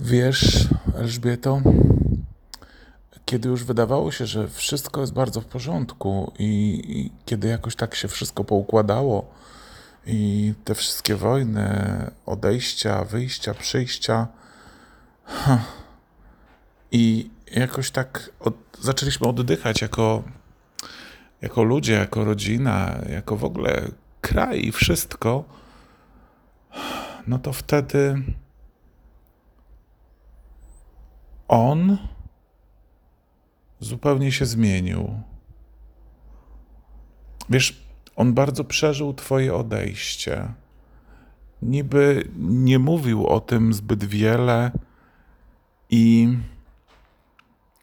Wiesz, Elżbieto, kiedy już wydawało się, że wszystko jest bardzo w porządku i, i kiedy jakoś tak się wszystko poukładało i te wszystkie wojny, odejścia, wyjścia, przyjścia ha, i jakoś tak od, zaczęliśmy oddychać jako, jako ludzie, jako rodzina, jako w ogóle kraj i wszystko, no to wtedy on zupełnie się zmienił. Wiesz, on bardzo przeżył Twoje odejście. Niby nie mówił o tym zbyt wiele i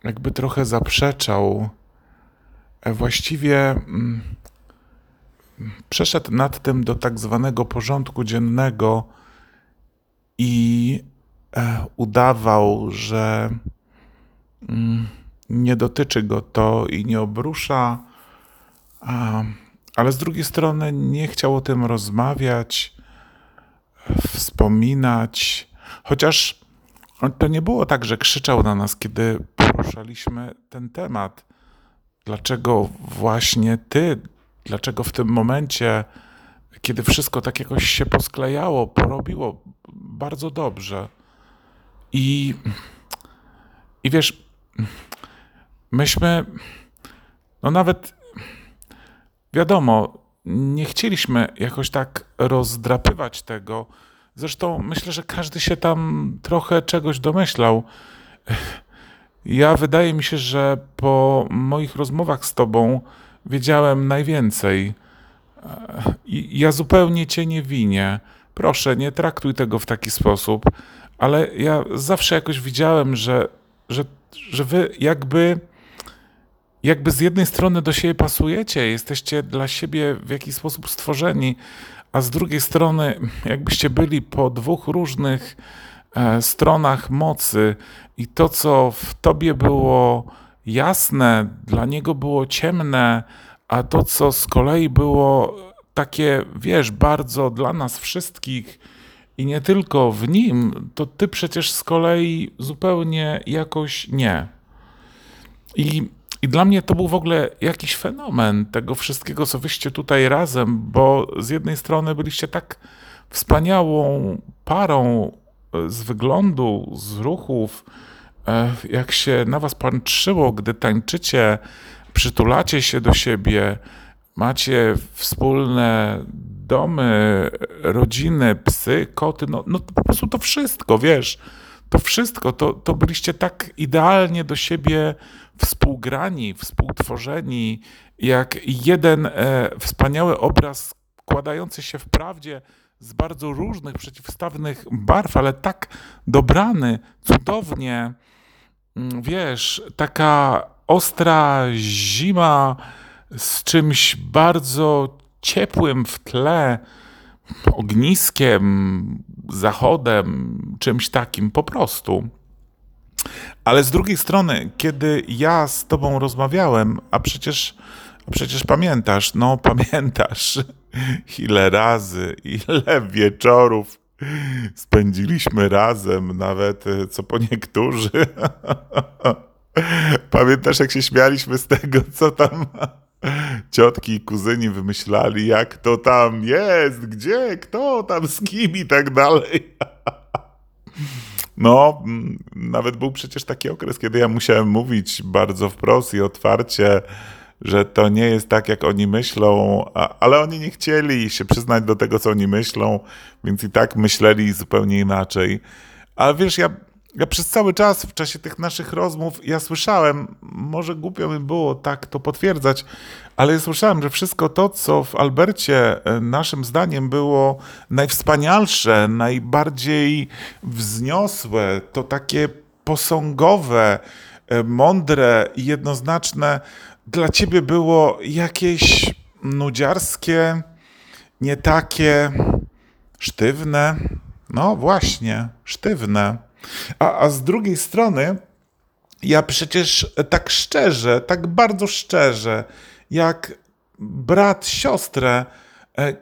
jakby trochę zaprzeczał. E, właściwie mm, przeszedł nad tym do tak zwanego porządku dziennego i udawał, że mm, nie dotyczy go to i nie obrusza, ale z drugiej strony nie chciał o tym rozmawiać, wspominać, chociaż to nie było tak, że krzyczał na nas, kiedy poruszaliśmy ten temat. Dlaczego właśnie ty, dlaczego w tym momencie, kiedy wszystko tak jakoś się posklejało, porobiło bardzo dobrze? I, i wiesz, myśmy, no nawet wiadomo, nie chcieliśmy jakoś tak rozdrapywać tego. Zresztą myślę, że każdy się tam trochę czegoś domyślał. Ja wydaje mi się, że po moich rozmowach z tobą wiedziałem najwięcej. I ja zupełnie cię nie winię. Proszę, nie traktuj tego w taki sposób ale ja zawsze jakoś widziałem, że, że, że wy jakby, jakby z jednej strony do siebie pasujecie, jesteście dla siebie w jakiś sposób stworzeni, a z drugiej strony jakbyście byli po dwóch różnych e, stronach mocy i to, co w tobie było jasne, dla niego było ciemne, a to, co z kolei było takie, wiesz, bardzo dla nas wszystkich, i nie tylko w nim, to ty przecież z kolei zupełnie jakoś nie. I, I dla mnie to był w ogóle jakiś fenomen tego wszystkiego, co wyście tutaj razem, bo z jednej strony byliście tak wspaniałą parą e, z wyglądu, z ruchów, e, jak się na was patrzyło, gdy tańczycie, przytulacie się do siebie, macie wspólne domy, rodziny, psy, koty, no, no po prostu to wszystko, wiesz, to wszystko, to, to byliście tak idealnie do siebie współgrani, współtworzeni, jak jeden e, wspaniały obraz składający się w prawdzie z bardzo różnych, przeciwstawnych barw, ale tak dobrany, cudownie, mm, wiesz, taka ostra zima z czymś bardzo ciepłym w tle, ogniskiem, zachodem, czymś takim po prostu. Ale z drugiej strony, kiedy ja z tobą rozmawiałem, a przecież, a przecież pamiętasz, no pamiętasz, ile razy, ile wieczorów spędziliśmy razem, nawet co po niektórzy. Pamiętasz, jak się śmialiśmy z tego, co tam ciotki i kuzyni wymyślali, jak to tam jest, gdzie, kto tam, z kim i tak dalej. No, nawet był przecież taki okres, kiedy ja musiałem mówić bardzo wprost i otwarcie, że to nie jest tak, jak oni myślą, ale oni nie chcieli się przyznać do tego, co oni myślą, więc i tak myśleli zupełnie inaczej. Ale wiesz, ja ja przez cały czas w czasie tych naszych rozmów ja słyszałem, może głupio mi było tak to potwierdzać, ale ja słyszałem, że wszystko to, co w Albercie e, naszym zdaniem było najwspanialsze, najbardziej wzniosłe, to takie posągowe, e, mądre i jednoznaczne, dla ciebie było jakieś nudziarskie, nie takie sztywne. No właśnie, sztywne. A, a z drugiej strony, ja przecież tak szczerze, tak bardzo szczerze, jak brat, siostrę, e,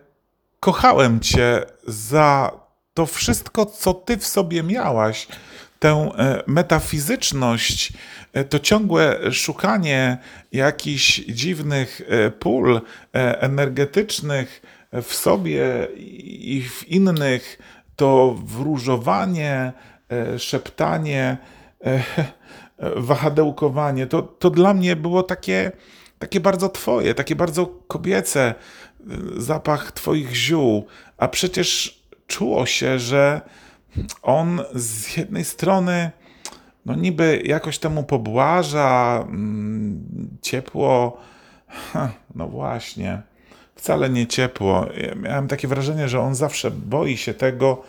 kochałem Cię za to wszystko, co Ty w sobie miałaś. tę e, metafizyczność, e, to ciągłe szukanie jakichś dziwnych pól energetycznych w sobie i w innych, to wróżowanie, szeptanie, wahadełkowanie, to, to dla mnie było takie, takie bardzo twoje, takie bardzo kobiece, zapach twoich ziół, a przecież czuło się, że on z jednej strony no niby jakoś temu pobłaża, mm, ciepło, no właśnie, wcale nie ciepło. Miałem takie wrażenie, że on zawsze boi się tego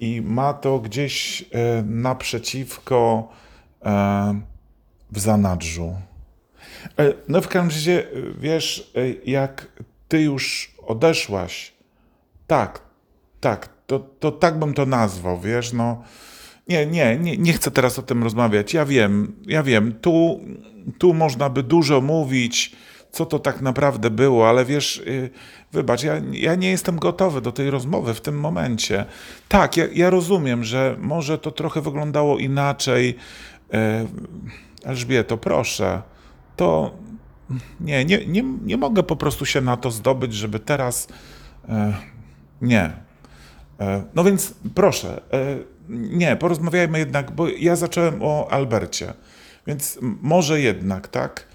i ma to gdzieś e, naprzeciwko e, w zanadrzu. E, no w każdym razie, wiesz, jak ty już odeszłaś, tak, tak, to, to tak bym to nazwał, wiesz, no. Nie, nie, nie, nie chcę teraz o tym rozmawiać. Ja wiem, ja wiem, tu, tu można by dużo mówić, co to tak naprawdę było, ale wiesz, yy, wybacz, ja, ja nie jestem gotowy do tej rozmowy w tym momencie. Tak, ja, ja rozumiem, że może to trochę wyglądało inaczej. Yy, Elżbieto, proszę, to nie, nie, nie, nie mogę po prostu się na to zdobyć, żeby teraz. Yy, nie, E, no więc proszę, e, nie, porozmawiajmy jednak, bo ja zacząłem o Albercie, więc może jednak, tak?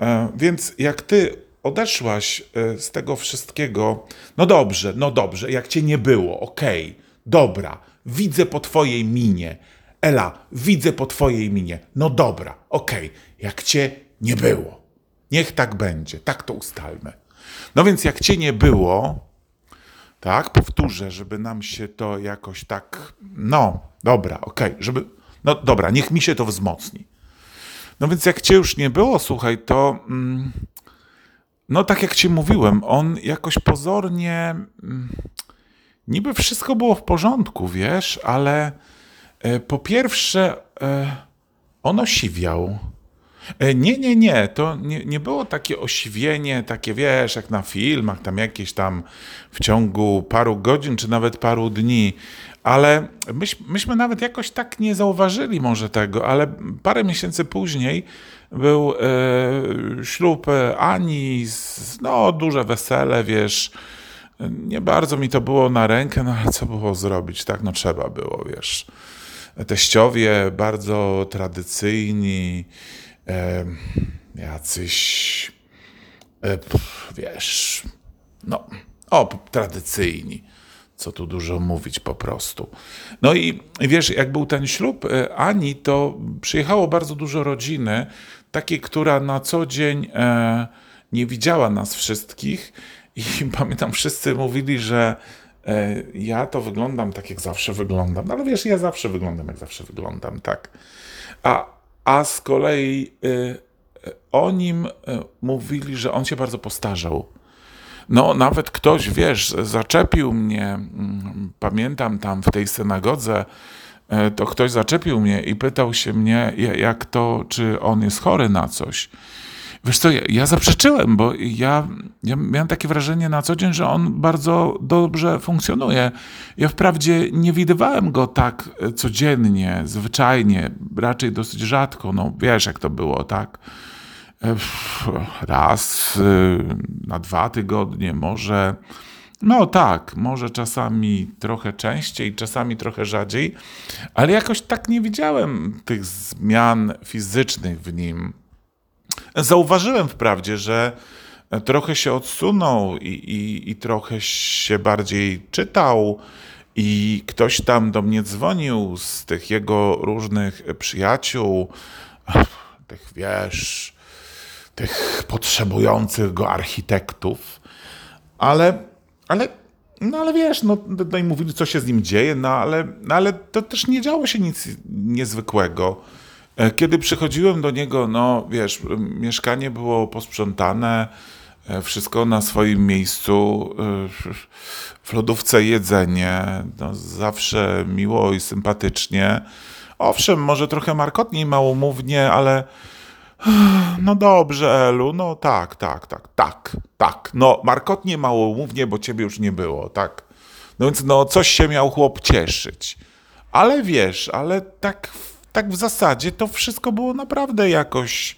E, więc jak ty odeszłaś z tego wszystkiego, no dobrze, no dobrze, jak cię nie było, okej, okay, dobra, widzę po twojej minie. Ela, widzę po twojej minie. No dobra, okej, okay, jak cię nie było. Niech tak będzie, tak to ustalmy. No więc jak cię nie było, tak, powtórzę, żeby nam się to jakoś tak, no, dobra, okej, okay, żeby, no dobra, niech mi się to wzmocni. No więc jak cię już nie było, słuchaj, to mm, no tak jak ci mówiłem, on jakoś pozornie mm, niby wszystko było w porządku, wiesz, ale e, po pierwsze e, on osiwiał. E, nie, nie, nie. To nie, nie było takie osiwienie, takie wiesz, jak na filmach, tam jakieś tam w ciągu paru godzin, czy nawet paru dni. Ale myś, myśmy nawet jakoś tak nie zauważyli może tego, ale parę miesięcy później był e, ślub Ani, no duże wesele, wiesz. Nie bardzo mi to było na rękę, no ale co było zrobić, tak? No trzeba było, wiesz. Teściowie bardzo tradycyjni, e, jacyś, e, wiesz, no, o, tradycyjni. Co tu dużo mówić po prostu. No i wiesz, jak był ten ślub e, Ani, to przyjechało bardzo dużo rodziny, takiej, która na co dzień e, nie widziała nas wszystkich. I pamiętam, wszyscy mówili, że e, ja to wyglądam tak, jak zawsze wyglądam. No ale wiesz, ja zawsze wyglądam, jak zawsze wyglądam, tak. A a z kolei y, o nim y, mówili, że on się bardzo postarzał. No, nawet ktoś, wiesz, zaczepił mnie, mm, pamiętam tam w tej synagodze, to ktoś zaczepił mnie i pytał się mnie, jak to, czy on jest chory na coś. Wiesz co, ja, ja zaprzeczyłem, bo ja, ja miałem takie wrażenie na co dzień, że on bardzo dobrze funkcjonuje. Ja wprawdzie nie widywałem go tak e, codziennie, zwyczajnie, raczej dosyć rzadko. No wiesz, jak to było, tak? E, raz e, na dwa tygodnie, może. No tak, może czasami trochę częściej, czasami trochę rzadziej, ale jakoś tak nie widziałem tych zmian fizycznych w nim. Zauważyłem wprawdzie, że trochę się odsunął i, i, i trochę się bardziej czytał. I ktoś tam do mnie dzwonił z tych jego różnych przyjaciół, tych wiesz, tych potrzebujących go architektów, ale, ale, no ale wiesz, no, no i mówili, co się z nim dzieje, no ale, no ale to też nie działo się nic niezwykłego. E, kiedy przychodziłem do niego, no wiesz, mieszkanie było posprzątane, e, wszystko na swoim miejscu, e, w lodówce jedzenie, no, zawsze miło i sympatycznie. Owszem, może trochę markotnie i małomównie, ale no dobrze, Elu, no tak, tak, tak, tak, tak. No markotnie, małomównie, bo ciebie już nie było, tak. No więc no coś się miał chłop cieszyć. Ale wiesz, ale tak tak w zasadzie to wszystko było naprawdę jakoś,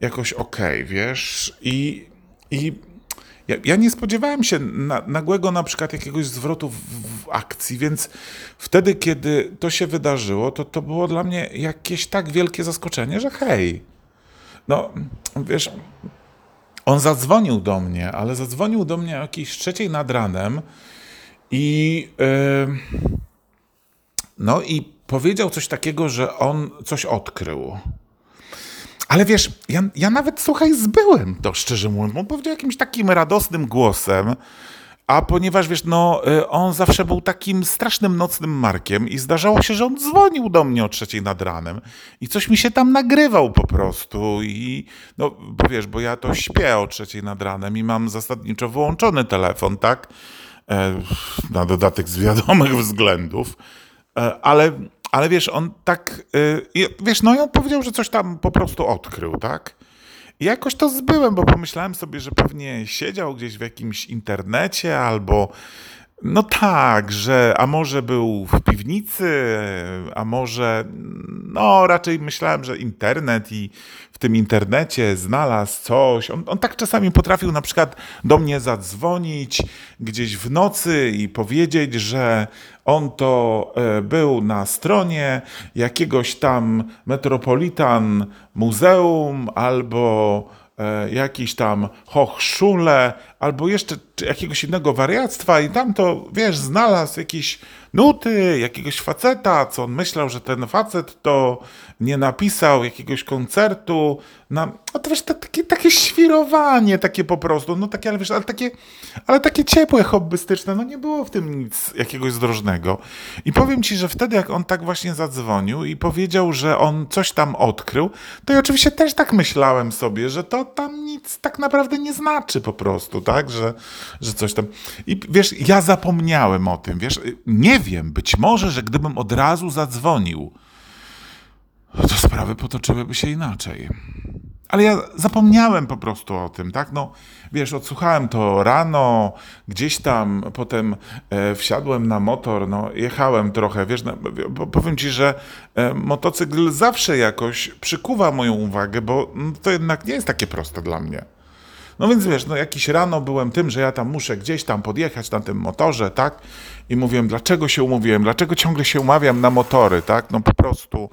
jakoś okej, wiesz? I, i ja, ja nie spodziewałem się na, nagłego na przykład jakiegoś zwrotu w, w akcji, więc wtedy, kiedy to się wydarzyło, to to było dla mnie jakieś tak wielkie zaskoczenie, że hej, no wiesz, on zadzwonił do mnie, ale zadzwonił do mnie o jakiejś trzeciej nad ranem i yy, no i powiedział coś takiego, że on coś odkrył. Ale wiesz, ja, ja nawet, słuchaj, zbyłem to, szczerze mówiąc. On powiedział jakimś takim radosnym głosem, a ponieważ, wiesz, no, y, on zawsze był takim strasznym nocnym markiem i zdarzało się, że on dzwonił do mnie o trzeciej nad ranem i coś mi się tam nagrywał po prostu i, no, bo wiesz, bo ja to śpię o trzeciej nad ranem i mam zasadniczo wyłączony telefon, tak? E, na dodatek z wiadomych względów. E, ale, ale wiesz, on tak, e, wiesz, no i on powiedział, że coś tam po prostu odkrył, tak? I jakoś to zbyłem, bo pomyślałem sobie, że pewnie siedział gdzieś w jakimś internecie albo no tak, że a może był w piwnicy, a może, no raczej myślałem, że internet i tym internecie znalazł coś. On, on tak czasami potrafił na przykład do mnie zadzwonić gdzieś w nocy i powiedzieć, że on to e, był na stronie jakiegoś tam Metropolitan Muzeum albo jakiś tam Hochschule albo jeszcze jakiegoś innego wariactwa i tam to, wiesz, znalazł jakieś nuty jakiegoś faceta, co on myślał, że ten facet to nie napisał jakiegoś koncertu. Na, to wiesz, takie, takie świrowanie takie po prostu, no takie, ale wiesz, ale takie, ale takie ciepłe, hobbystyczne, no nie było w tym nic jakiegoś zdrożnego. I powiem ci, że wtedy jak on tak właśnie zadzwonił i powiedział, że on coś tam odkrył, to ja oczywiście też tak myślałem sobie, że to tam nic tak naprawdę nie znaczy po prostu, tak, że, że coś tam. I wiesz, ja zapomniałem o tym, wiesz, nie wiem, być może, że gdybym od razu zadzwonił, to sprawy potoczyłyby się inaczej. Ale ja zapomniałem po prostu o tym, tak? No, wiesz, odsłuchałem to rano, gdzieś tam, potem e, wsiadłem na motor, no, jechałem trochę, wiesz, no, powiem ci, że e, motocykl zawsze jakoś przykuwa moją uwagę, bo no, to jednak nie jest takie proste dla mnie. No więc wiesz, no jakiś rano byłem tym, że ja tam muszę gdzieś tam podjechać na tym motorze, tak? I mówiłem, dlaczego się umówiłem, dlaczego ciągle się umawiam na motory, tak? No po prostu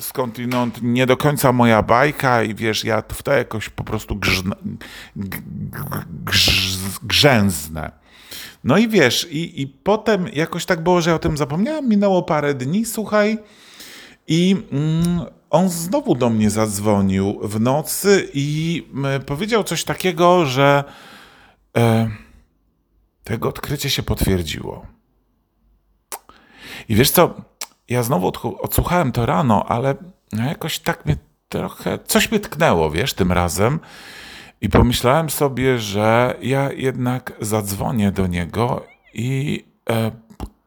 skądinąd nie do końca moja bajka i wiesz, ja w to jakoś po prostu grzn, grz, grzęznę. No i wiesz, i, i potem jakoś tak było, że ja o tym zapomniałem, minęło parę dni, słuchaj, i mm, on znowu do mnie zadzwonił w nocy i powiedział coś takiego, że e, tego odkrycie się potwierdziło. I wiesz co, ja znowu odsłuchałem to rano, ale jakoś tak mnie trochę, coś mnie tknęło, wiesz, tym razem. I pomyślałem sobie, że ja jednak zadzwonię do niego i e,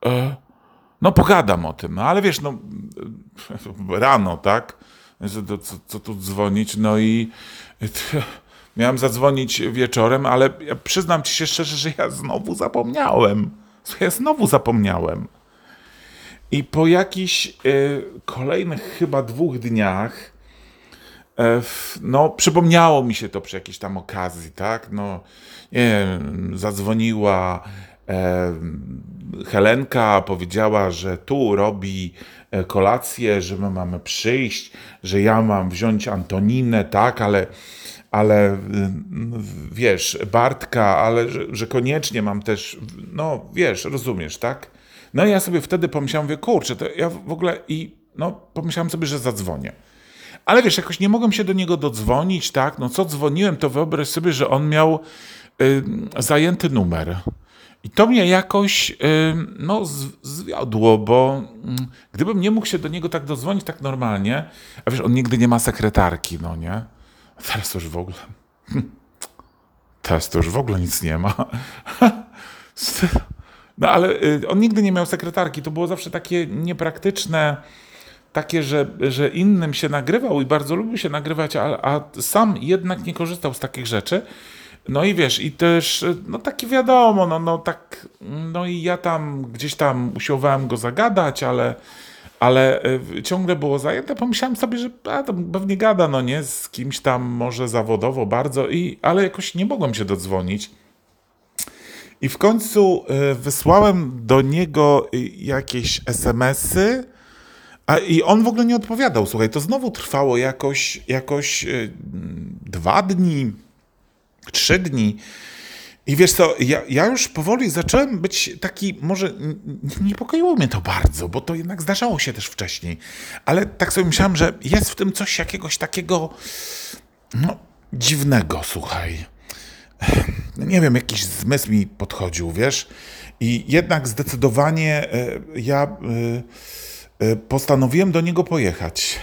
e, no pogadam o tym, no ale wiesz, no rano, tak? Co, co tu dzwonić? No i miałem zadzwonić wieczorem, ale ja przyznam ci się szczerze, że ja znowu zapomniałem. Ja znowu zapomniałem. I po jakichś y, kolejnych chyba dwóch dniach y, no, przypomniało mi się to przy jakiejś tam okazji, tak? No, nie wiem, zadzwoniła e, Helenka powiedziała, że tu robi e, kolację, że my mamy przyjść, że ja mam wziąć Antoninę, tak, ale, ale wiesz, Bartka, ale że, że koniecznie mam też, no wiesz, rozumiesz, tak? No i ja sobie wtedy pomyślałem, mówię, kurczę, to ja w ogóle i no pomyślałem sobie, że zadzwonię. Ale wiesz, jakoś nie mogłem się do niego dodzwonić, tak? No co dzwoniłem, to wyobraź sobie, że on miał y, zajęty numer. I to mnie jakoś no, zwiodło, bo mm, gdybym nie mógł się do niego tak dozwonić tak normalnie, a wiesz, on nigdy nie ma sekretarki, no nie? A teraz to już w ogóle. Teraz to już w ogóle nic nie ma. No ale y, on nigdy nie miał sekretarki. To było zawsze takie niepraktyczne, takie, że, że innym się nagrywał i bardzo lubił się nagrywać, a, a sam jednak nie korzystał z takich rzeczy. No i wiesz, i też, no taki wiadomo, no, no tak, no i ja tam gdzieś tam usiłowałem go zagadać, ale, ale y, ciągle było zajęte. Pomyślałem sobie, że a, to pewnie gada, no nie, z kimś tam może zawodowo bardzo, i, ale jakoś nie mogłem się dodzwonić. I w końcu y, wysłałem do niego y, jakieś SMS-y, a, i on w ogóle nie odpowiadał. Słuchaj, to znowu trwało jakoś, jakoś dwa dni, trzy dni. I wiesz co, ja, ja już powoli zacząłem być taki, może niepokoiło mnie to bardzo, bo to jednak zdarzało się też wcześniej, ale tak sobie myślałem, że jest w tym coś jakiegoś takiego, no, dziwnego, słuchaj. Nie wiem, jakiś zmysł mi podchodził, wiesz, i jednak zdecydowanie e, ja e, e, postanowiłem do niego pojechać.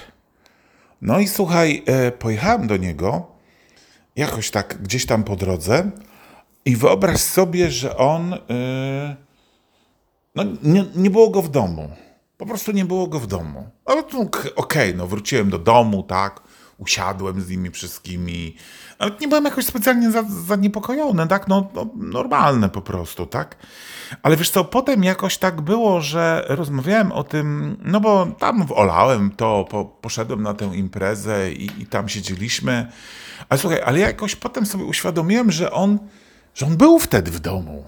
No i słuchaj, pojechałem do niego, jakoś tak gdzieś tam po drodze, i wyobraź sobie, że on. No, nie, nie było go w domu. Po prostu nie było go w domu. Ale no, okej, okay, no wróciłem do domu, tak. Usiadłem z nimi wszystkimi. Nawet nie byłem jakoś specjalnie zaniepokojony, tak? No, no, normalne po prostu, tak? Ale wiesz co, potem jakoś tak było, że rozmawiałem o tym, no bo tam olałem to, po, poszedłem na tę imprezę i, i tam siedzieliśmy. Ale słuchaj, ale ja jakoś potem sobie uświadomiłem, że on że on był wtedy w domu.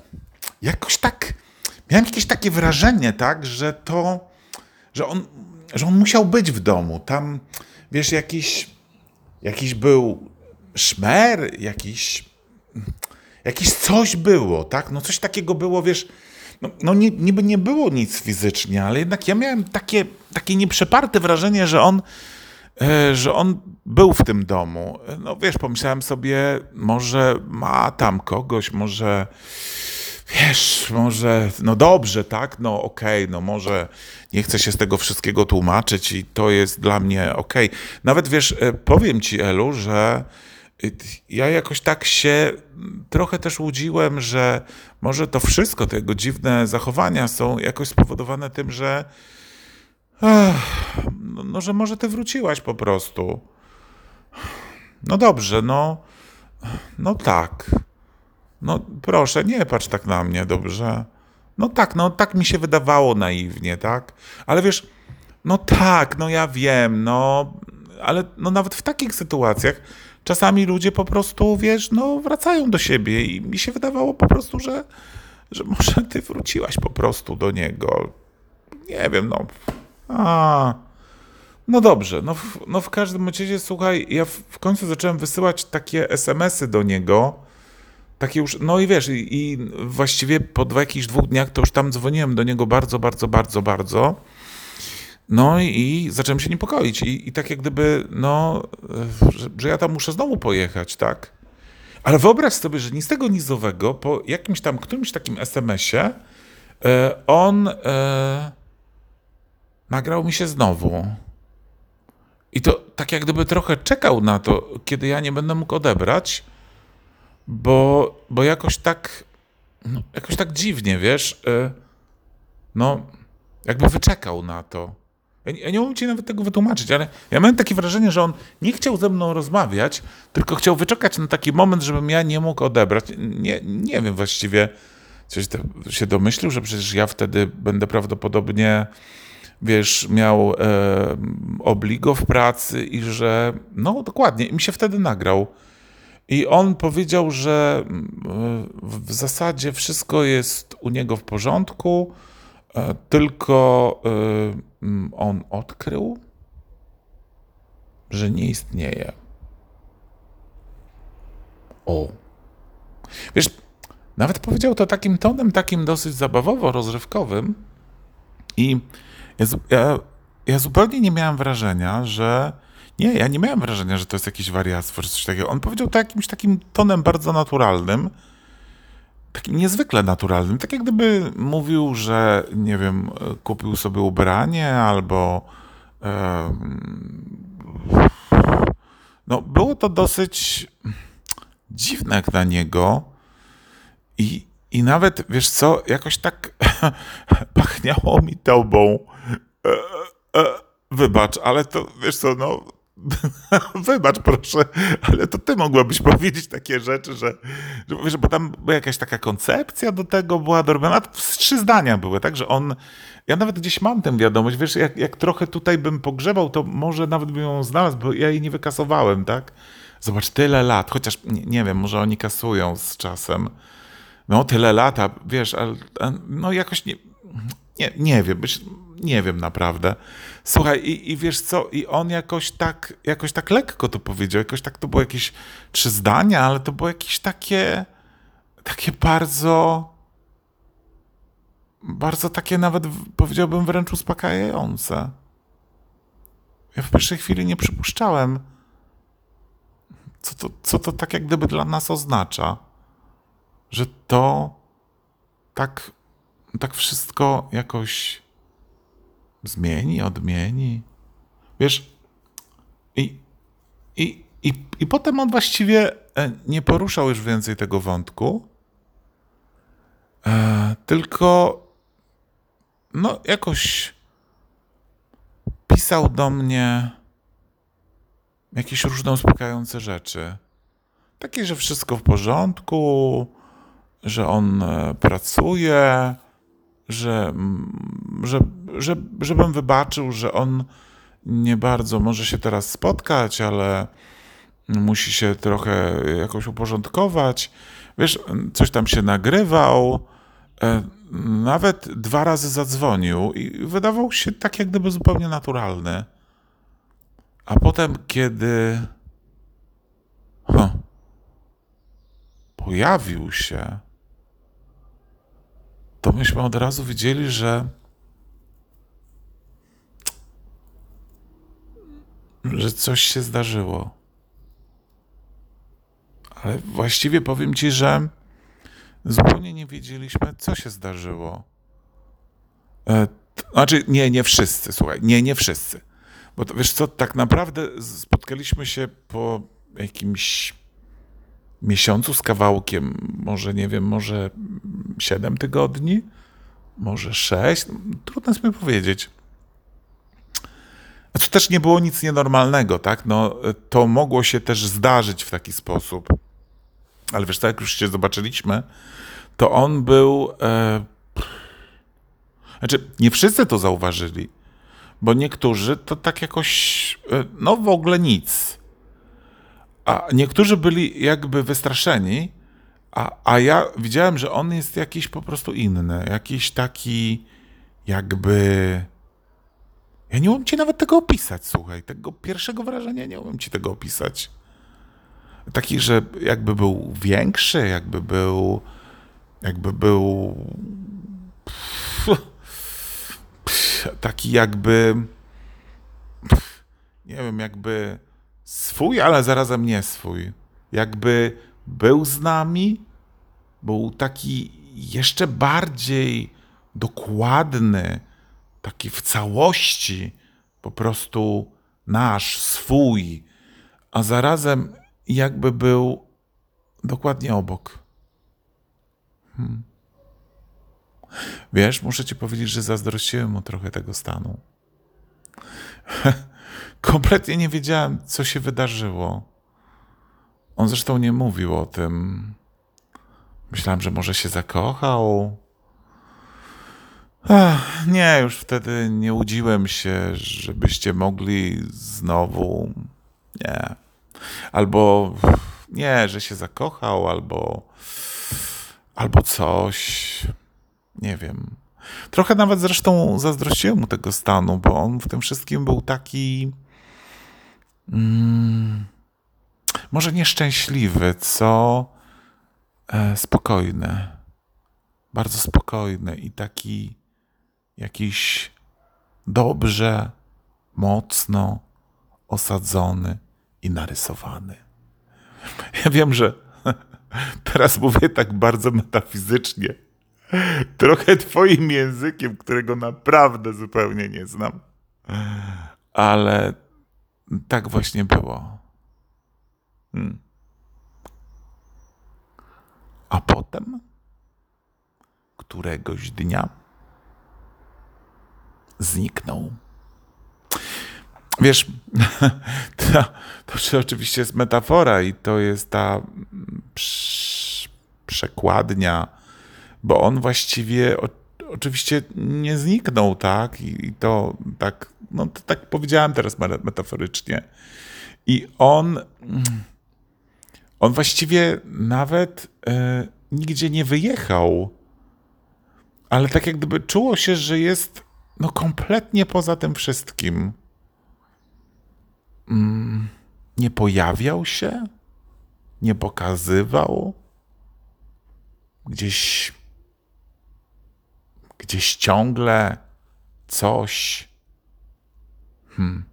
Jakoś tak, miałem jakieś takie wrażenie, tak, że to, że on, że on musiał być w domu. Tam, wiesz, jakiś, jakiś był szmer, jakiś, jakiś coś było, tak, no coś takiego było, wiesz, no, no nie, niby nie było nic fizycznie, ale jednak ja miałem takie, takie nieprzeparte wrażenie, że on E, że on był w tym domu. No wiesz, pomyślałem sobie, może ma tam kogoś, może wiesz, może, no dobrze, tak, no okej, okay, no może nie chcę się z tego wszystkiego tłumaczyć i to jest dla mnie okej. Okay. Nawet wiesz, e, powiem ci, Elu, że ja jakoś tak się trochę też łudziłem, że może to wszystko, te jego dziwne zachowania są jakoś spowodowane tym, że no, no, że może ty wróciłaś po prostu. No dobrze, no. No tak. No proszę, nie patrz tak na mnie, dobrze? No tak, no tak mi się wydawało naiwnie, tak? Ale wiesz, no tak, no ja wiem, no, ale no nawet w takich sytuacjach czasami ludzie po prostu, wiesz, no wracają do siebie i mi się wydawało po prostu, że, że może ty wróciłaś po prostu do niego. Nie wiem, no. A, no dobrze, no w, no w każdym razie, słuchaj, ja w, w końcu zacząłem wysyłać takie SMS-y do niego, takie już, no i wiesz, i, właściwie po jakichś dwóch dniach to już tam dzwoniłem do niego bardzo, bardzo, bardzo, bardzo. No i, i zacząłem się niepokoić i, i tak jak gdyby, no, że, że, ja tam muszę znowu pojechać, tak? Ale wyobraź sobie, że nic tego nizowego, po jakimś tam, którymś takim SMS-ie, e, on... E, nagrał mi się znowu. I to tak jak gdyby trochę czekał na to, kiedy ja nie będę mógł odebrać, bo, bo jakoś tak, no, jakoś tak dziwnie, wiesz, yy, no, jakby wyczekał na to. Ja nie, ja nie umiem ci nawet tego wytłumaczyć, ale ja miałem takie wrażenie, że on nie chciał ze mną rozmawiać, tylko chciał wyczekać na taki moment, żebym ja nie mógł odebrać. Nie, nie wiem właściwie, coś się domyślił, że przecież ja wtedy będę prawdopodobnie wiesz, miał e, obligo w pracy i że, no dokładnie, i mi się wtedy nagrał. I on powiedział, że mm, w zasadzie wszystko jest u niego w porządku, e, tylko e, mm, on odkrył, że nie istnieje. O. Wiesz, nawet powiedział to takim tonem, takim dosyć zabawowo-rozrywkowym i ja, ja, ja zupełnie nie miałem wrażenia, że. Nie, ja nie miałem wrażenia, że to jest jakieś wariactwo czy coś takiego. On powiedział to jakimś takim tonem bardzo naturalnym, takim niezwykle naturalnym. Tak jak gdyby mówił, że nie wiem, kupił sobie ubranie albo. No, było to dosyć dziwne jak na niego. I, I nawet, wiesz co, jakoś tak pachniało mi tobą. E, e, wybacz, ale to wiesz co, no wybacz proszę, ale to ty mogłabyś powiedzieć takie rzeczy, że, że wiesz, bo tam była jakaś taka koncepcja do tego była dorobiona, trzy zdania były, tak, że on, ja nawet gdzieś mam tę wiadomość, wiesz, jak, jak trochę tutaj bym pogrzebał, to może nawet bym ją znalazł, bo ja jej nie wykasowałem, tak, zobacz, tyle lat, chociaż nie, nie wiem, może oni kasują z czasem, no tyle lata, wiesz, ale, no jakoś nie, nie, nie wiem, nie wiem naprawdę. Słuchaj, i, i wiesz co, i on jakoś tak, jakoś tak lekko to powiedział, jakoś tak to było jakieś trzy zdania, ale to było jakieś takie, takie bardzo, bardzo takie nawet powiedziałbym wręcz uspokajające. Ja w pierwszej chwili nie przypuszczałem, co to, co to tak jak gdyby dla nas oznacza, że to tak, tak wszystko jakoś zmieni, odmieni. Wiesz, i, i, i, i potem on właściwie e, nie poruszał już więcej tego wątku, e, tylko no jakoś pisał do mnie jakieś różne uspokajające rzeczy. Takie, że wszystko w porządku, że on e, pracuje, że, że, że, żebym wybaczył, że on nie bardzo może się teraz spotkać, ale musi się trochę jakoś uporządkować. Wiesz, coś tam się nagrywał, e, nawet dwa razy zadzwonił i wydawał się tak jak gdyby zupełnie naturalny. A potem, kiedy huh, pojawił się, to myśmy od razu widzieli, że że coś się zdarzyło. Ale właściwie powiem ci, że zupełnie nie wiedzieliśmy, co się zdarzyło. E, znaczy, nie, nie wszyscy, słuchaj, nie, nie wszyscy. Bo to, wiesz co, tak naprawdę spotkaliśmy się po jakimś miesiącu z kawałkiem, może nie wiem, może 7 tygodni, może 6, trudno mi powiedzieć. A też nie było nic nienormalnego, tak? No, to mogło się też zdarzyć w taki sposób. Ale wiesz, tak jak już się zobaczyliśmy, to on był. E, znaczy, nie wszyscy to zauważyli, bo niektórzy to tak jakoś, e, no w ogóle nic. A niektórzy byli jakby wystraszeni, a, a ja widziałem, że on jest jakiś po prostu inny, jakiś taki jakby. Ja nie umiem ci nawet tego opisać, słuchaj. Tego pierwszego wrażenia nie umiem ci tego opisać. Taki, że jakby był większy, jakby był. Jakby był. Taki jakby. Nie wiem, jakby swój, ale zarazem nie swój. Jakby był z nami, był taki jeszcze bardziej dokładny, taki w całości, po prostu nasz, swój, a zarazem jakby był dokładnie obok. Hmm. Wiesz, muszę ci powiedzieć, że zazdrościłem mu trochę tego stanu. kompletnie nie wiedziałem, co się wydarzyło. On zresztą nie mówił o tym. Myślałem, że może się zakochał. Ach, nie, już wtedy nie łudziłem się, żebyście mogli znowu. Nie. Albo nie, że się zakochał, albo. albo coś. Nie wiem. Trochę nawet zresztą zazdrościłem mu tego stanu, bo on w tym wszystkim był taki mm, może nieszczęśliwy, co e, spokojny. Bardzo spokojny i taki jakiś dobrze, mocno osadzony i narysowany. Ja wiem, że teraz mówię tak bardzo metafizycznie, trochę Twoim językiem, którego naprawdę zupełnie nie znam, ale tak właśnie było. Hmm. A potem, któregoś dnia, zniknął. wiesz, to, to oczywiście jest metafora i to jest ta przekładnia, bo on właściwie o, oczywiście nie zniknął, tak? I, I, to tak, no to tak powiedziałem teraz metaforycznie. I on, on właściwie nawet e, nigdzie nie wyjechał, ale tak jak gdyby czuło się, że jest no kompletnie poza tym wszystkim. Mm, nie pojawiał się, nie pokazywał, gdzieś, gdzieś ciągle coś, hmm,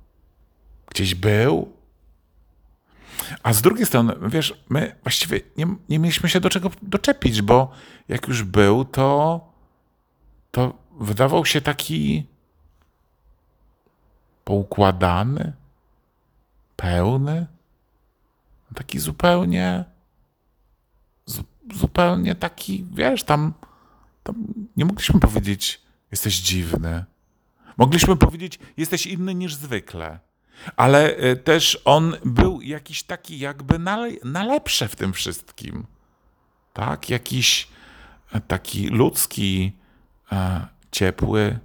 gdzieś był. A z drugiej strony, wiesz, my właściwie nie, nie mieliśmy się do czego doczepić, bo jak już był, to, to wydawał się taki poukładany, pełny, taki zupełnie, zupełnie taki, wiesz, tam, tam nie mogliśmy powiedzieć, jesteś dziwny. Mogliśmy powiedzieć, jesteś inny niż zwykle. Ale e, też on był jakiś taki jakby na, na lepsze w tym wszystkim. Tak? Jakiś e, taki ludzki, e, ciepły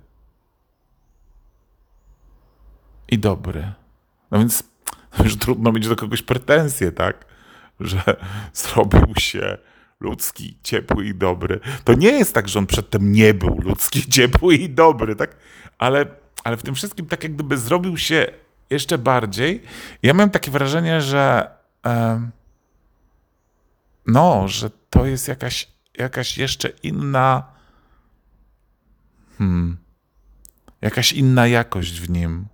i dobry. No więc już trudno mieć do kogoś pretensje, tak? Że zrobił się ludzki, ciepły i dobry. To nie jest tak, że on przedtem nie był ludzki, ciepły i dobry, tak? Ale, ale w tym wszystkim tak jak gdyby zrobił się jeszcze bardziej. Ja miałem takie wrażenie, że no, że to jest jakaś, jakaś jeszcze inna hmm, jakaś inna jakość w nim.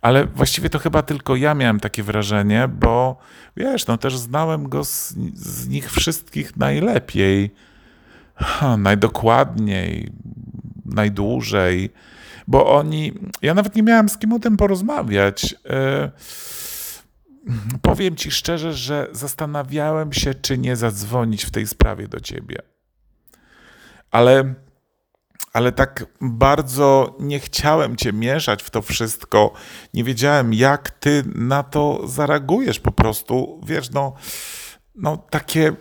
Ale właściwie to chyba tylko ja miałem takie wrażenie, bo wiesz, no też znałem go z, z nich wszystkich najlepiej, ha, najdokładniej, najdłużej, bo oni, ja nawet nie miałem z kim o tym porozmawiać. E, powiem ci szczerze, że zastanawiałem się, czy nie zadzwonić w tej sprawie do ciebie. Ale ale tak bardzo nie chciałem cię mieszać w to wszystko. Nie wiedziałem, jak ty na to zareagujesz po prostu. Wiesz, no, no, takie,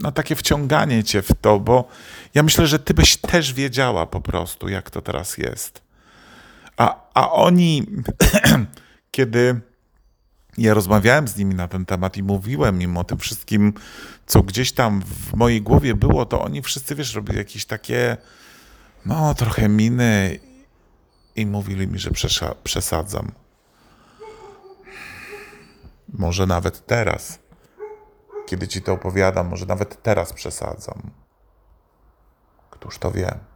no takie wciąganie cię w to, bo ja myślę, że ty byś też wiedziała po prostu, jak to teraz jest. A, a oni, kiedy ja rozmawiałem z nimi na ten temat i mówiłem im o tym wszystkim, co gdzieś tam w mojej głowie było, to oni wszyscy, wiesz, robili jakieś takie no, trochę miny i mówili mi, że przesadzam. Może nawet teraz, kiedy ci to opowiadam, może nawet teraz przesadzam. Któż to wie?